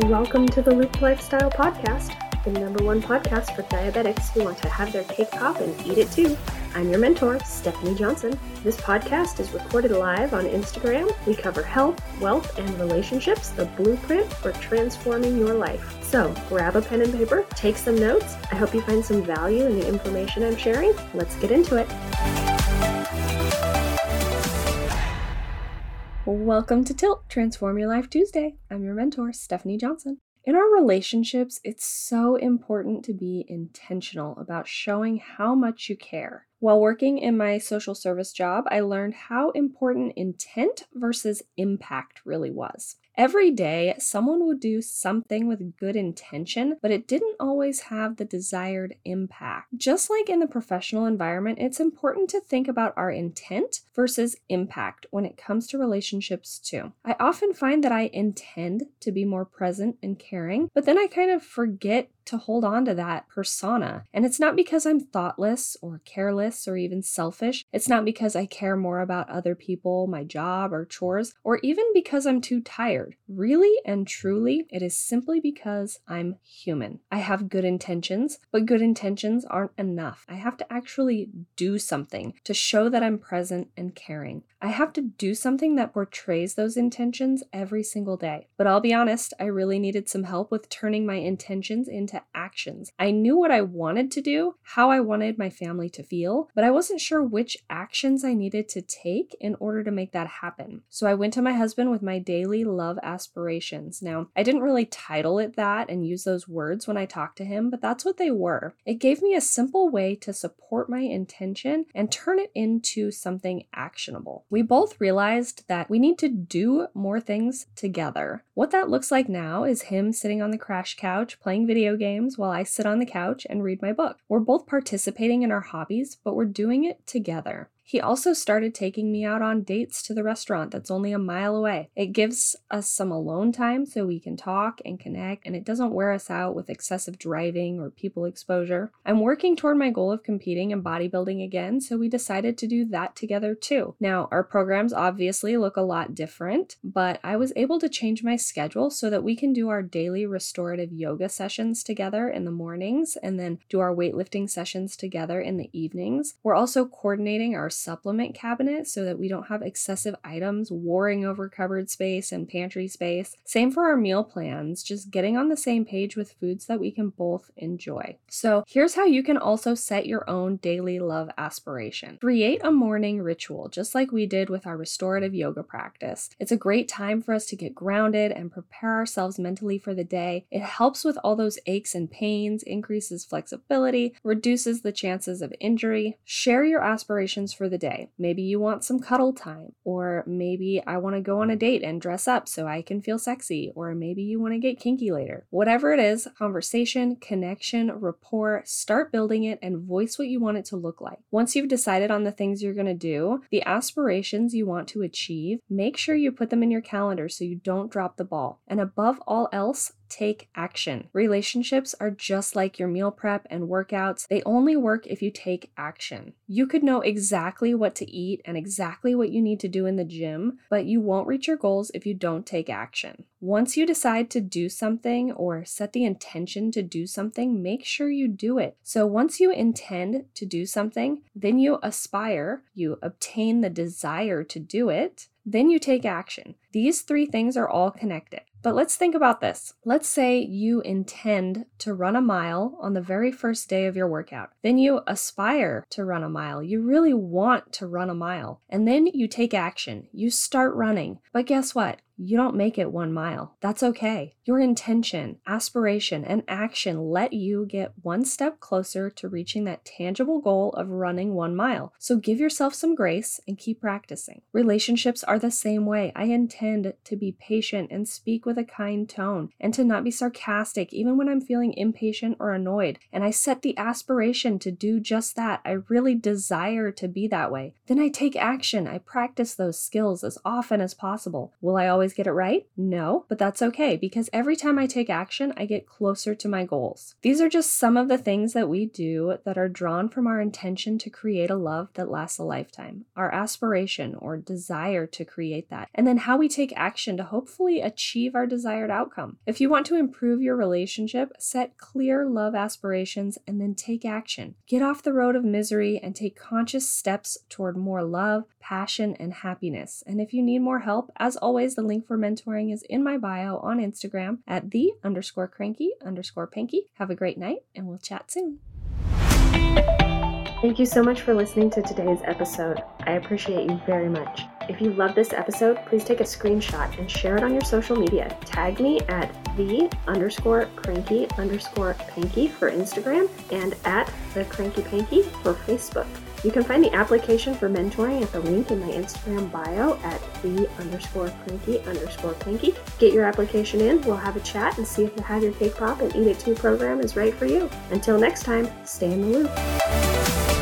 Welcome to the Loop Lifestyle Podcast, the number one podcast for diabetics who want to have their cake pop and eat it too. I'm your mentor, Stephanie Johnson. This podcast is recorded live on Instagram. We cover health, wealth, and relationships, the blueprint for transforming your life. So grab a pen and paper, take some notes. I hope you find some value in the information I'm sharing. Let's get into it. Welcome to Tilt Transform Your Life Tuesday. I'm your mentor, Stephanie Johnson. In our relationships, it's so important to be intentional about showing how much you care. While working in my social service job, I learned how important intent versus impact really was. Every day, someone would do something with good intention, but it didn't always have the desired impact. Just like in the professional environment, it's important to think about our intent versus impact when it comes to relationships, too. I often find that I intend to be more present and caring, but then I kind of forget to hold on to that persona. And it's not because I'm thoughtless or careless or even selfish. It's not because I care more about other people, my job, or chores, or even because I'm too tired. Really and truly, it is simply because I'm human. I have good intentions, but good intentions aren't enough. I have to actually do something to show that I'm present and caring. I have to do something that portrays those intentions every single day. But I'll be honest, I really needed some help with turning my intentions into actions. I knew what I wanted to do, how I wanted my family to feel, but I wasn't sure which actions I needed to take in order to make that happen. So I went to my husband with my daily love aspirations. Now, I didn't really title it that and use those words when I talked to him, but that's what they were. It gave me a simple way to support my intention and turn it into something actionable we both realized that we need to do more things together. What that looks like now is him sitting on the crash couch playing video games while I sit on the couch and read my book. We're both participating in our hobbies, but we're doing it together. He also started taking me out on dates to the restaurant that's only a mile away. It gives us some alone time so we can talk and connect, and it doesn't wear us out with excessive driving or people exposure. I'm working toward my goal of competing in bodybuilding again, so we decided to do that together too. Now, our programs obviously look a lot different, but I was able to change my schedule so that we can do our daily restorative yoga sessions together in the mornings and then do our weightlifting sessions together in the evenings. We're also coordinating our supplement cabinet so that we don't have excessive items warring over cupboard space and pantry space. Same for our meal plans, just getting on the same page with foods that we can both enjoy. So, here's how you can also set your own daily love aspiration. Create a morning ritual, just like we did with our restorative yoga practice. It's a great time for us to get grounded and prepare ourselves mentally for the day. It helps with all those aches and pains, increases flexibility, reduces the chances of injury. Share your aspirations for for the day. Maybe you want some cuddle time, or maybe I want to go on a date and dress up so I can feel sexy, or maybe you want to get kinky later. Whatever it is, conversation, connection, rapport, start building it and voice what you want it to look like. Once you've decided on the things you're going to do, the aspirations you want to achieve, make sure you put them in your calendar so you don't drop the ball. And above all else, take action. Relationships are just like your meal prep and workouts, they only work if you take action. You could know exactly what to eat and exactly what you need to do in the gym, but you won't reach your goals if you don't take action. Once you decide to do something or set the intention to do something, make sure you do it. So once you intend to do something, then you aspire, you obtain the desire to do it, then you take action. These three things are all connected. But let's think about this. Let's say you intend to run a mile on the very first day of your workout. Then you aspire to run a mile. You really want to run a mile. And then you take action. You start running. But guess what? you don't make it one mile. That's okay. Your intention, aspiration, and action let you get one step closer to reaching that tangible goal of running one mile. So give yourself some grace and keep practicing. Relationships are the same way. I intend to be patient and speak with a kind tone and to not be sarcastic even when I'm feeling impatient or annoyed. And I set the aspiration to do just that. I really desire to be that way. Then I take action. I practice those skills as often as possible. Will I always get it right? No, but that's okay because every time I take action, I get closer to my goals. These are just some of the things that we do that are drawn from our intention to create a love that lasts a lifetime, our aspiration or desire to create that, and then how we take action to hopefully achieve our desired outcome. If you want to improve your relationship, set clear love aspirations and then take action. Get off the road of misery and take conscious steps toward more love, passion, and happiness. And if you need more help, as always, the link for mentoring is in my bio on Instagram at the underscore cranky underscore panky. Have a great night, and we'll chat soon. Thank you so much for listening to today's episode. I appreciate you very much. If you love this episode, please take a screenshot and share it on your social media. Tag me at the underscore cranky underscore panky for Instagram and at the cranky panky for Facebook. You can find the application for mentoring at the link in my Instagram bio at the underscore cranky underscore panky. Get your application in, we'll have a chat and see if the Have Your Cake Pop and Eat It Too program is right for you. Until next time, stay in the loop.